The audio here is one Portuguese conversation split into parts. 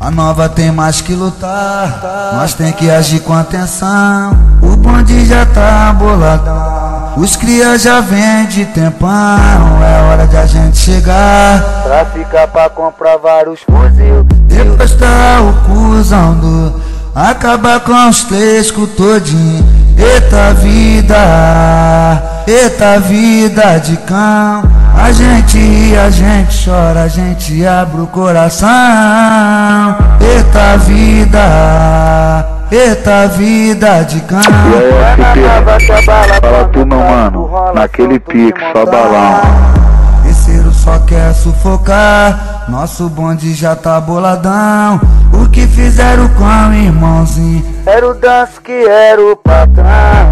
A nova tem mais que lutar, nós tem que agir com atenção. O bonde já tá boladão, os cria já vem de tempão. É hora de a gente chegar, Pra ficar pra comprar vários fuzil depois tá o cuzão do acabar com os três todinho. Eita vida, eita vida de cão. A gente ri, a gente chora, a gente abre o coração. Eita vida, eita vida de cão. E aí, Fala tu, meu mano, naquele pique, só balão. Terceiro só quer sufocar, nosso bonde já tá boladão. O que fizeram com o irmãozinho? Era o danço que era o patrão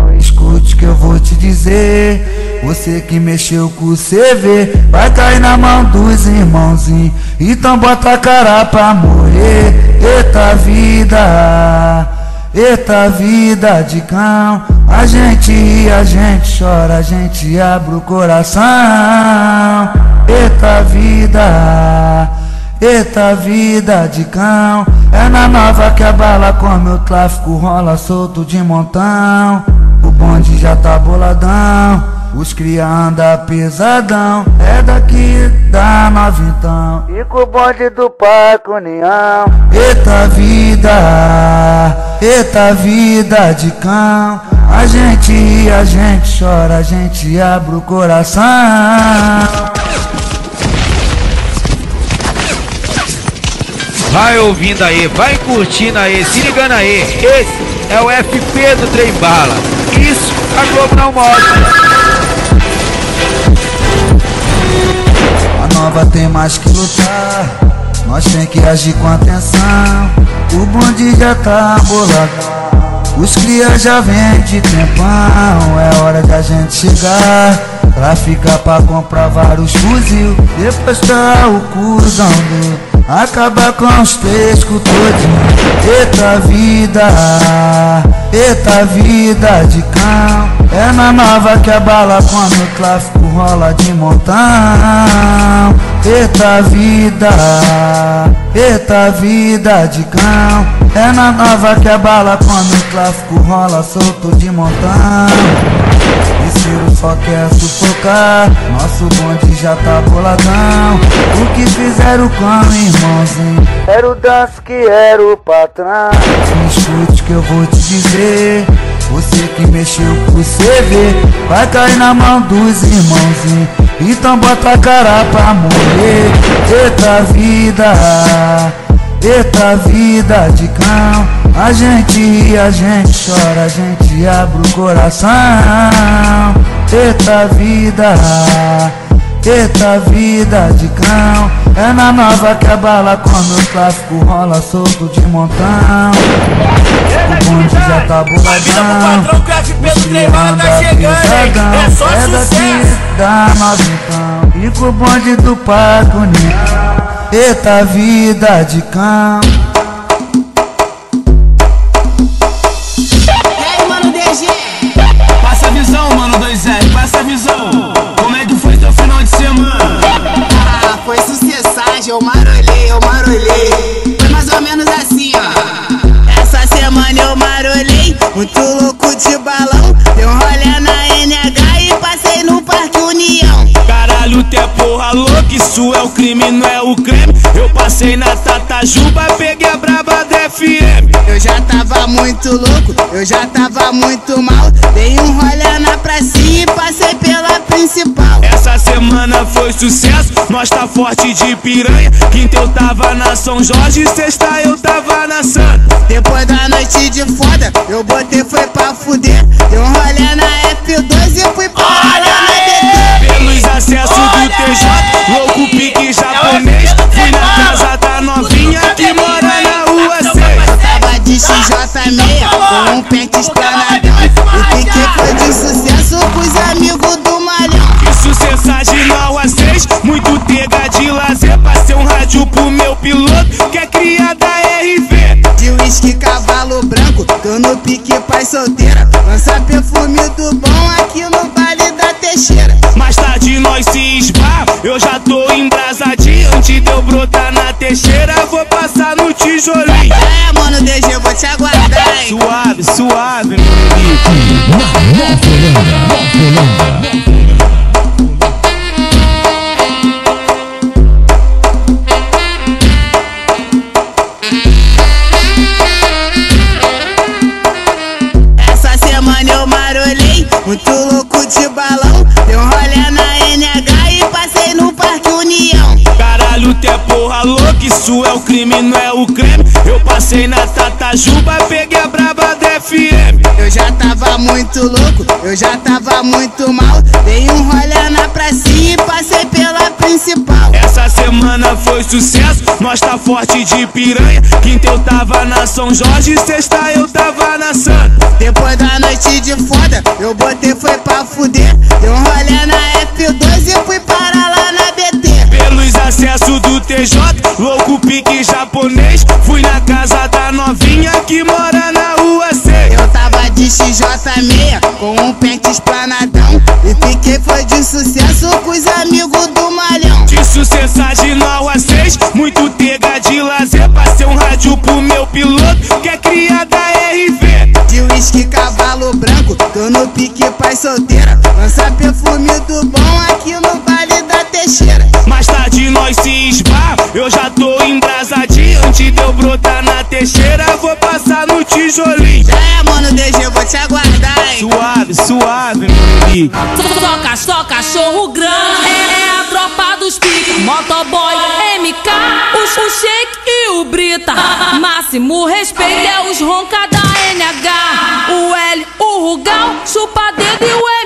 Escute que eu vou te dizer. Você que mexeu com o CV vai cair na mão dos irmãozinhos. Então bota a cara pra morrer. Eita vida, eita vida de cão. A gente ri, a gente chora, a gente abre o coração. Eita vida. Eita vida de cão, é na nova que a bala come o tráfico rola solto de montão. O bonde já tá boladão, os cria anda pesadão, é daqui da nova então. E com o bonde do Parque União Eita vida, eita vida de cão, a gente a gente chora, a gente abre o coração. Vai ouvindo aí, vai curtindo aí, se ligando aí. Esse é o FP do Trem Bala. Isso a Globo não mostra. A nova tem mais que lutar, nós tem que agir com atenção. O bonde já tá boladão, os cria já vem de tempão. É hora de a gente chegar, pra ficar pra comprar vários fuzil. Depois tá o cuzão do Acabar com os com todinho Eita vida, eita vida de cão. É na nova que a bala quando o tráfico rola de montão. Eita vida, eita vida de cão. É na nova que a bala quando o tráfico rola solto de montão Terceiro só quer sufocar Nosso bonde já tá boladão. O que fizeram com o irmãozinho Era o danço que era o patrão. Me escute que eu vou te dizer. Você que mexeu com o CV Vai cair na mão dos irmãozinhos. Então bota a cara pra morrer. Eita vida Eita vida de cão A gente a gente chora A gente abre o coração. Eita vida Eita vida de cão. É na nova que a bala quando o tráfico rola solto de montão. O bonde já tá boladão. Os que anda pesadão. É daqui da nova então E com o bonde do Paco Eita vida de cão isso é o crime, não é o creme. Eu passei na Tatajuba, peguei a braba da FM. Eu já tava muito louco, eu já tava muito mal. Dei um rolê na pracinha e passei pela principal. Essa semana foi sucesso, nós tá forte de piranha. Quinta eu tava na São Jorge, sexta eu tava na Santa. Depois da noite de foda, eu botei foi pra fuder. Dei um rolê na F2 e fui pra rolê na DT. Pelos acessos do TJ, louco pique japonês. Fui na casa da novinha que mora na rua 6. Tava de XJ6 com um pente esplanadão. O pique foi de sucesso pros amigos do malhão. Que sucessagem na rua 6, muito tega de lazer. Passei um rádio pro meu piloto, que é cria da RV. De uísque, cavalo branco, tô no pique pai solteira. Lança perfume do bom aqui no baile da Teixeira. Mais tarde nós se esbarra, eu já tô embrasadinho. Antes de eu brotar na teixeira, vou passar no tijolinho. É, mano, deixa eu vou te aguardar, hein? Suave, suave, meu amigo. Essa porra louca, isso é o crime, não é o creme. Eu passei na Tatajuba, peguei a braba da FM. Eu já tava muito louco, eu já tava muito mal. Dei um rolê na pracinha e passei pela principal. Essa semana foi sucesso, nós tá forte de piranha. Quinta eu tava na São Jorge, sexta eu tava na Santa. Depois da noite de foda, eu botei foi pra fuder. Dei um rolê na F2 e fui Pelos acessos do TJ, louco pique japonês. Fui na casa da novinha que mora na rua C. Eu tava de XJ6 com um pente esplanadão. E fiquei foi de sucesso com os amigos do malhão. De sucessagem na rua 6, muito tega de lazer. Passei um rádio pro meu piloto, que é cria da RV. De uísque cavalo branco, tô no pique pai solteira. Lança perfume do bom aqui no baile da Teixeira. Nós se esbarra, eu já tô embrasadinho. Antes de eu brotar na teixeira, vou passar no tijolinho. É, mano, deixa eu vou te aguardar, hein? Suave, suave, meu. Toca, só cachorro grande. É, é a tropa dos piques. Motoboy, MK, os, o Shake e o Brita. Máximo respeito é os ronca da NH. O L, o Rugal, chupa dedo e o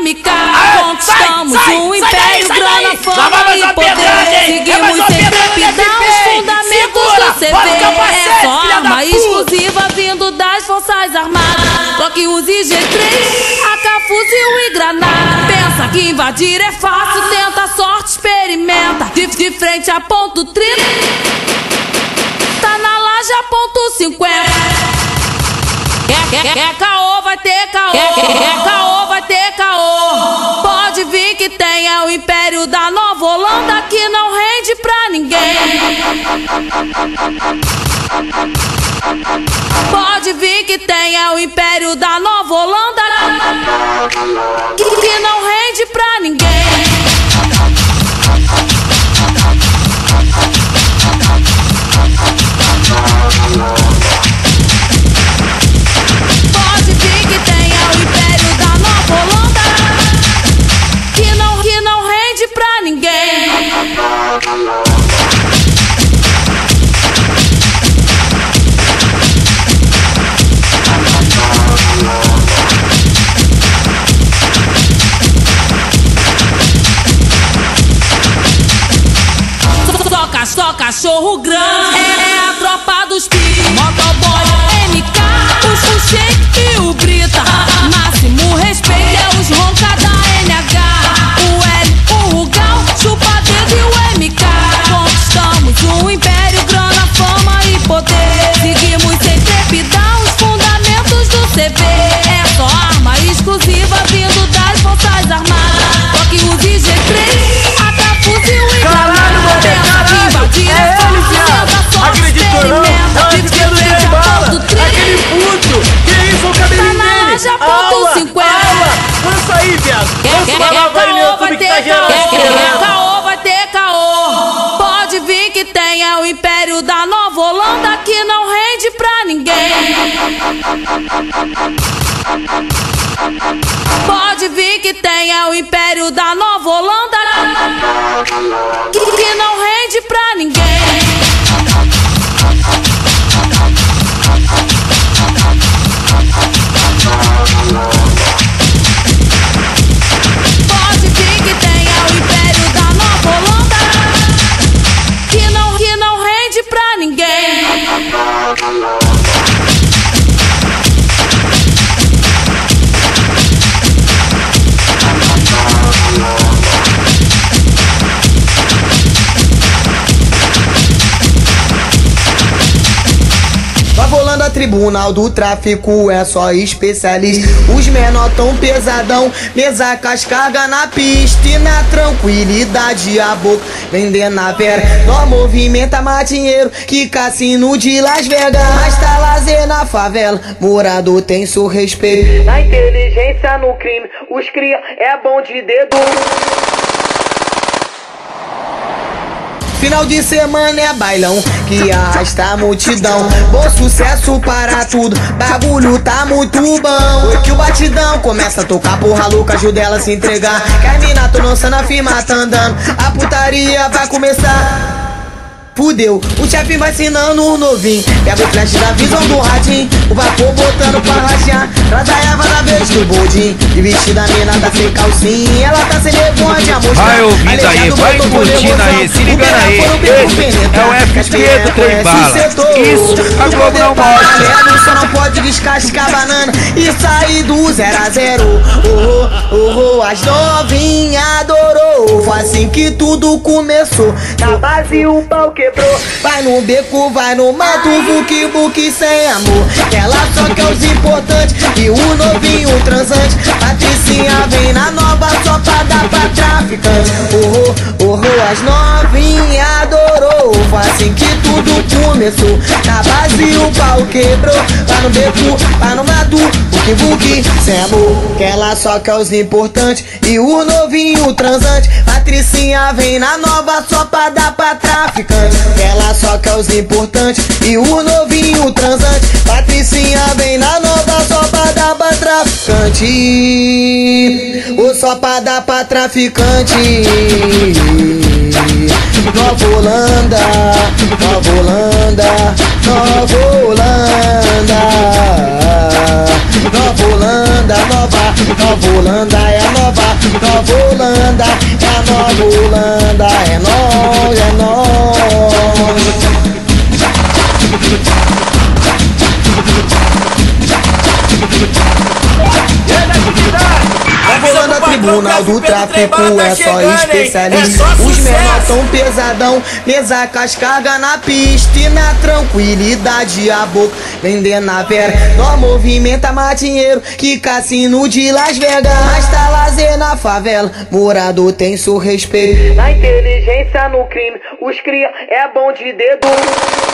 Use G3, AK, fuzil e granada. Pensa que invadir é fácil, tenta a sorte, experimenta. De, de frente a ponto 30, tá na laje a ponto 50. Quer, quer, quer caô, vai ter caô. Quer, quer, quer caô, vai ter caô. Pode vir que tenha o império da Nova Holanda que não rende pra ninguém. Pode vir que tenha o império da Cachorro grande. É, é a tropa dos piques. Motoboy, MK, o Xuxek caô, vai ter caô. caô, vai ter caô. Pode vir que tenha o império da Nova Holanda que não rende pra ninguém. Pode vir que tenha o império da Nova Holanda que, que não tribunal do tráfico é só especialista. Os menor tão pesadão, mesa com na pista e na tranquilidade a boca vendendo a vera. Nós movimenta mais dinheiro que cassino de Las Vegas. Mas tá lazer na favela, morador tem seu respeito. Na inteligência no crime, os cria é bom de dedo. Final de semana é bailão que arrasta a multidão. Bom sucesso para tudo, bagulho tá muito bom. Que o batidão começa a tocar porra louca, ajuda ela a se entregar. Que a mina tô lançando a firma, tá andando. A putaria vai começar. Fudeu, o chefe vai ensinando o novinho. Pega o flash da visão do ratinho. O vapor botando pra rachar. Traz a erva da vez do boldinho. E vestida mina tá sem calcinha. Ela tá sem levante, a mostrar. Vai ouvindo aí, vai curtindo aí, se ligando aí. Esse é o FP do Trem Bala. Isso, a Globo não mostra. Só não pode descascar banana e sair do zero a zero. Oh, oh, oh, as novinhas adorou. Foi assim que tudo começou. Na base o pau quebrou. Vai no beco, vai no mato, buque, buque sem amor. Ela só quer os importantes e o novinho transante. Patricinha vem na nova só pra dar pra traficante. Oh, oh, oh, as novinhas adorou. Foi assim que tudo começou. Na base o pau quebrou. Vai no beco, vai no mato, buque, buque sem amor. Que ela só quer os importantes e o novinho transante. Patricinha vem na nova só pra dar pra traficante. Ela só quer os importantes e o novinho transante. Patricinha vem na nova só pra dar pra traficante. Ou só pra dar pra traficante. Nova Holanda, Nova Holanda, Nova Holanda. Nova Holanda, nova, Nova Holanda é a nova, Nova Holanda é a Nova Holanda, é nós, é nós. Nova Holanda, tribunal do tráfico é só especialista. Os menores tão pesadão, mesa com as cargas na pista e na tranquilidade a boca vendendo a vera. Nós movimenta mais dinheiro que cassino de Las Vegas. Mas tá lazer na favela, morador tem seu respeito. Na inteligência no crime, os cria é bom de dedo.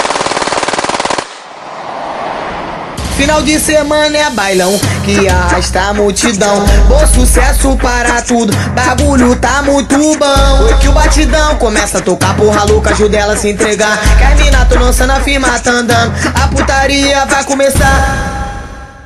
Final de semana é bailão que arrasta a multidão. Bom sucesso para tudo, bagulho tá muito bom. Que o batidão começa a tocar porra louca, ajuda ela a se entregar. Que a mina tô lançando a firma, tá andando. A putaria vai começar.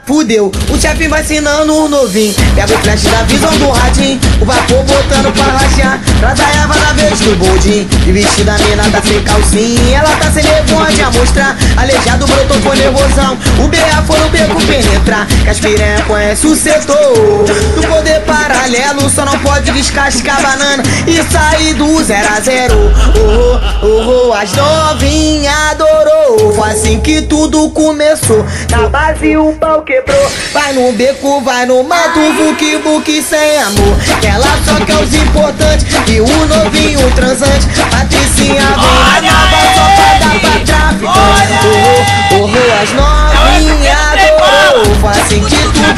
Fudeu, o chefe vai ensinando o novinho. Pega o flash da visão do ratinho. O vapor botando pra rachar. Traz a erva da vez do boldinho. E vestida a mina tá sem calcinha. Ela tá sem levante a mostrar. Aleijado brotou foi nervosão. O BA foi no beco penetrar. Que as piranha conhece o setor. Do poder paralelo só não pode descascar banana. E sair do zero a zero. Oh, oh, oh, as novinhas adorou. Foi assim que tudo começou. Na base o pau quebrou. Vai no beco, vai no mato, buque, buque sem amor. Ela só quer os importantes e o novinho transante. Patricinha vem na nova só pra dar pra oh, oh, as novinhas adorou. Foi assim que tudo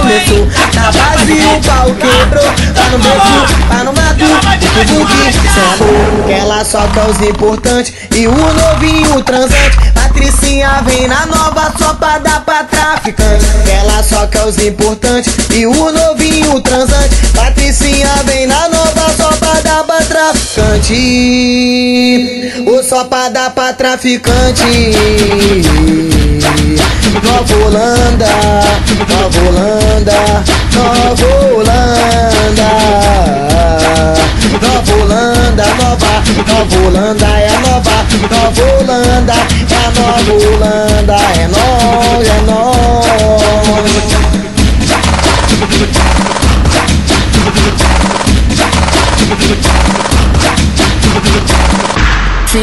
começou. Na base o pau quebrou. Vai no beco, vai no mato, buque, buque sem amor. Que ela só quer os importantes e o novinho transante. Patricinha vem na nova só pra dar pra traficante. Ela só quer os importantes e o novinho transante. Patricinha vem na nova só pra dar pra traficante. Ou só pra dar pra traficante. Nova Holanda, Nova Holanda, Nova Holanda. Nova Holanda, nova, Nova Holanda é a nova, Nova Holanda é a Nova Holanda, é nós, é nós.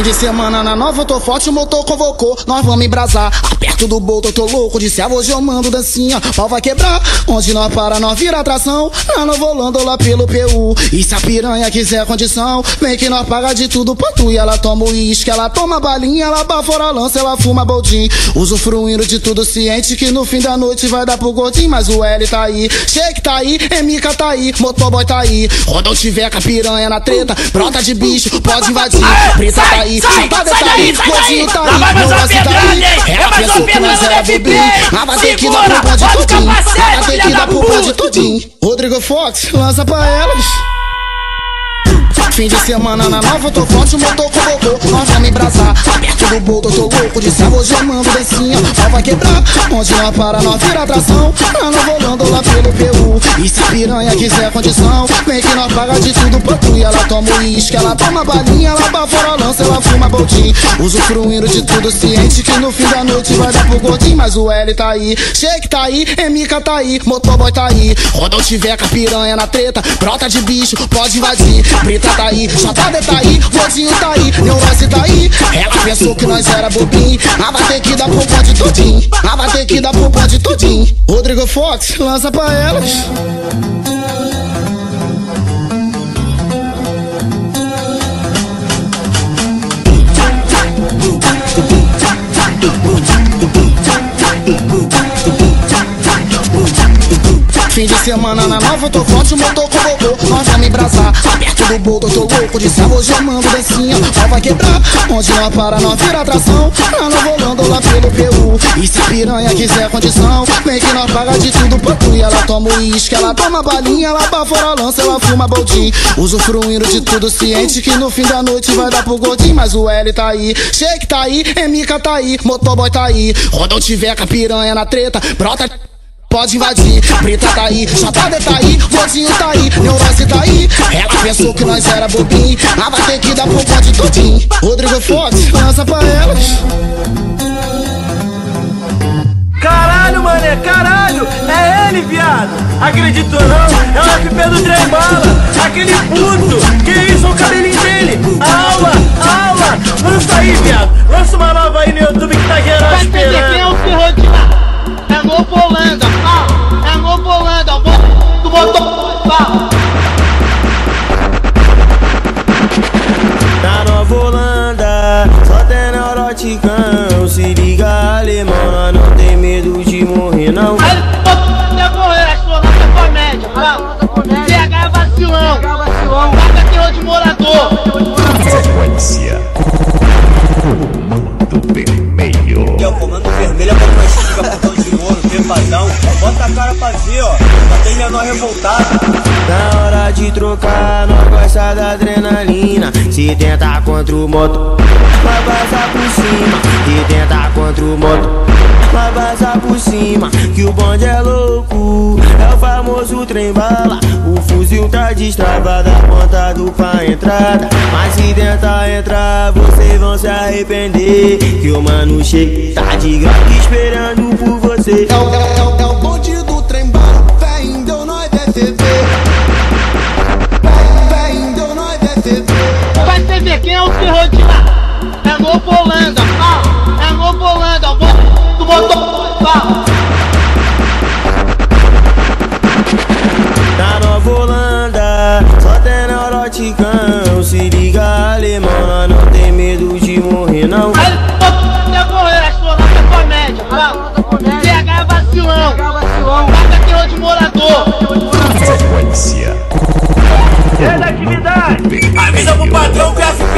De semana na nova, eu tô forte, o motor convocou. Nós vamos embrasar. Aperto do bolso, eu tô louco. De céu, hoje eu mando dancinha. Pau vai quebrar. Onde nós para, nós vira atração. Na Nova Holanda, lá pelo PU. E se a piranha quiser condição, vem que nós paga de tudo pra tu. E ela toma uísque, ela toma balinha, ela bafora lança, ela fuma boldin. Usufruindo de tudo ciente que no fim da noite vai dar pro gordinho. Mas o L tá aí, shake tá aí, MK tá aí, motoboy tá aí. Quando eu tiver com a piranha na treta, brota de bicho, pode invadir. Preta tá aí, chapada tá aí, gordinho tá aí, meu lance tá aí. Ela pensou que nós era bebê, mas vai ter que dar pro bonde tudinho. Mas vai ter que dar pro bonde tudinho. Rodrigo Fox, lança pra elas. Fim de semana na nova, tô forte, o motor colocou. Nós vamos embrasar. Aperto do bolso, eu tô louco. De hoje eu mando dancinha. Só vai quebrar. Onde nós para, nós vira atração. Lá no volando lá pelo PU. E se piranha quiser condição, vem que nós paga de tudo pra tu. E ela toma uísque, ela toma balinha, ela bafora lança, ela fuma boldinho. Usufruindo de tudo, ciente que no fim da noite vai dar pro gordinho. Mas o L tá aí, shake tá aí, MK tá aí, motoboy tá aí. Eu tiver com a piranha na treta, brota de bicho, pode invadir. Preta tá aí, chapada tá aí, gordinho tá aí, neurose tá aí. Ela pensou que nós era bobinho, vai ter que dar pro bonde tudinho. Vai ter que dar pro bonde tudinho. Rodrigo Fox, lança pra elas. Fim de semana na nova, eu tô forte, motor convocou. Nós vamos embrasar. Aperto do bolso, eu tô louco. De céu, hoje eu mando dancinha. Pau vai quebrar. Onde nós para, nós vira atração. Lá no volando lá pelo PU. E se piranha quiser condição, vem que nós paga de tudo pra tu. E ela toma uísque, ela toma balinha, ela bafora lança, ela fuma boldinho. Usufruindo de tudo, ciente que no fim da noite vai dar pro gordinho. Mas o L tá aí, shake tá aí, MK tá aí, motoboy tá aí. Eu tiver com a piranha na treta, brota. Pode invadir, preta tá aí, chapada tá aí, gordinho tá aí, neurose tá aí. Ela pensou que nós era bobinho, mas vai ter que dar pro bonde tudinho. Rodrigo Fox, lança pra elas. Caralho, mané, caralho! É ele, viado! Acredito não, é o FP do trem bala! Aquele puto! Que isso, o cabelinho dele! Aula, aula! Lança aí, viado! Lança uma nova aí no YouTube que tá geral é esperando! Se tentar contra o moto, vai passar por cima. Se tentar contra o moto, vai passar por cima Que o bonde é louco, é o famoso trem bala. O fuzil tá destravado, apontado pra entrada. Mas se tentar entrar, vocês vão se arrepender. Que o mano chega, tá de graça esperando por você. É o, é, o- é o bonde quem é o lá? É Novo Holanda, ah,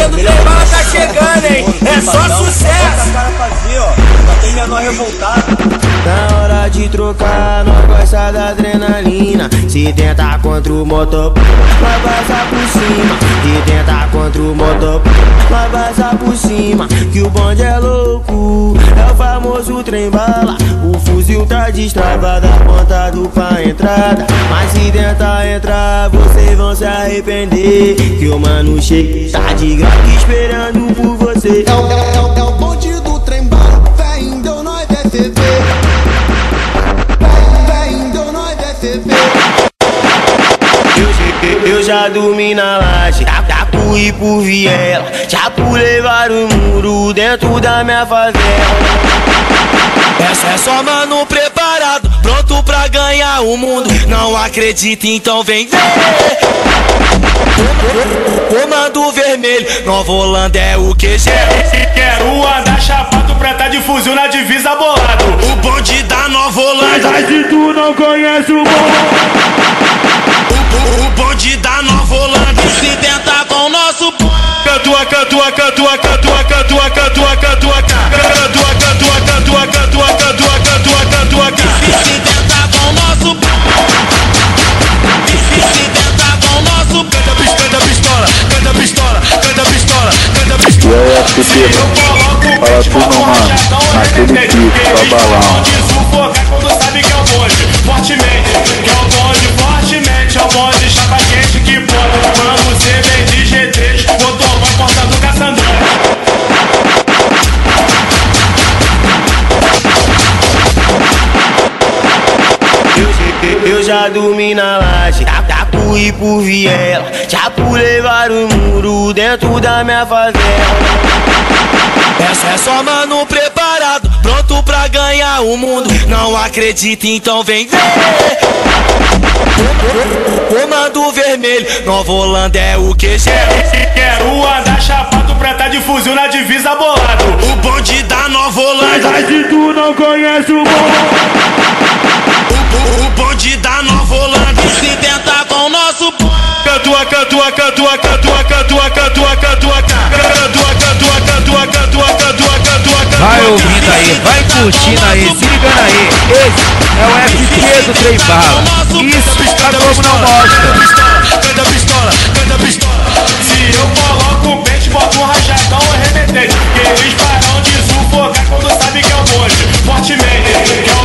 patrão que o FP do trem bala tá chegando, hein? É só sucesso! Menor revoltado. Na hora de trocar, nós gosta da adrenalina. Se tentar contra o motor, vai passar por cima. Se tentar contra o motor, vai passar por cima. Que o bonde é louco, é o famoso trem bala. O fuzil tá destravado, apontado pra entrada. Mas se tentar entrar, vocês vão se arrepender. Que o mano chega, tá de graça esperando por você. É o, é, Eu, já dormi na laje, tá, tá com fui por viela, já pulei vários muros dentro da minha favela. Essa é só mano preparado, pronto pra ganhar o mundo. Não acredita, então vem ver. Comando vermelho, Nova Holanda é o QG. Quero andar chapado, preta de fuzil na divisa não conhece o bom. O, o bonde da Nova Holanda se tenta com o nosso Cantua, cantua, cantua, cantua, cantua, cantua, cantua, cantua, cantua, cantua, cantua, cantua, cantua, cantua, se tenta com o nosso se tenta com o nosso canta pistola, canta pistola, canta pistola, canta pistola. E aí, FP, fala tudo, mano, naquele pico, só balão. Quando sabe que é o bonde, fortemente, que é o bonde, fortemente, é o bonde, chapa quente que pode, mano, você vem de GT, motorboy portando caçandrão. Eu, eu já dormi na laje, tá, tá fui por viela, já pulei vários muros dentro da minha favela. Essa é só mano preparado, pra ganhar o mundo. Não acredita, então vem ver. Comando vermelho, Nova Holanda é o QG. Quero andar chapado, preta de fuzil na divisa bolado. O bonde da Nova Holanda. Mas se tu não conhece o bom. O, o bonde da Nova Holanda se tenta com o nosso Cantua, cantua, cantua, cantua, cantua, cantua, cantua, cantua, cantua, cantua, cantua, cantua, cantua, Vai ouvindo aí, vai curtindo aí, se ligando aí. Esse é o FT do Trem Bala. Isso pra como não mostra. Canta pistola, canta pistola. Se eu coloco o pente, boto um rajadão é arremetente. Que eles param de sufocar quando sabe que é o bonde. Fortemente, que é o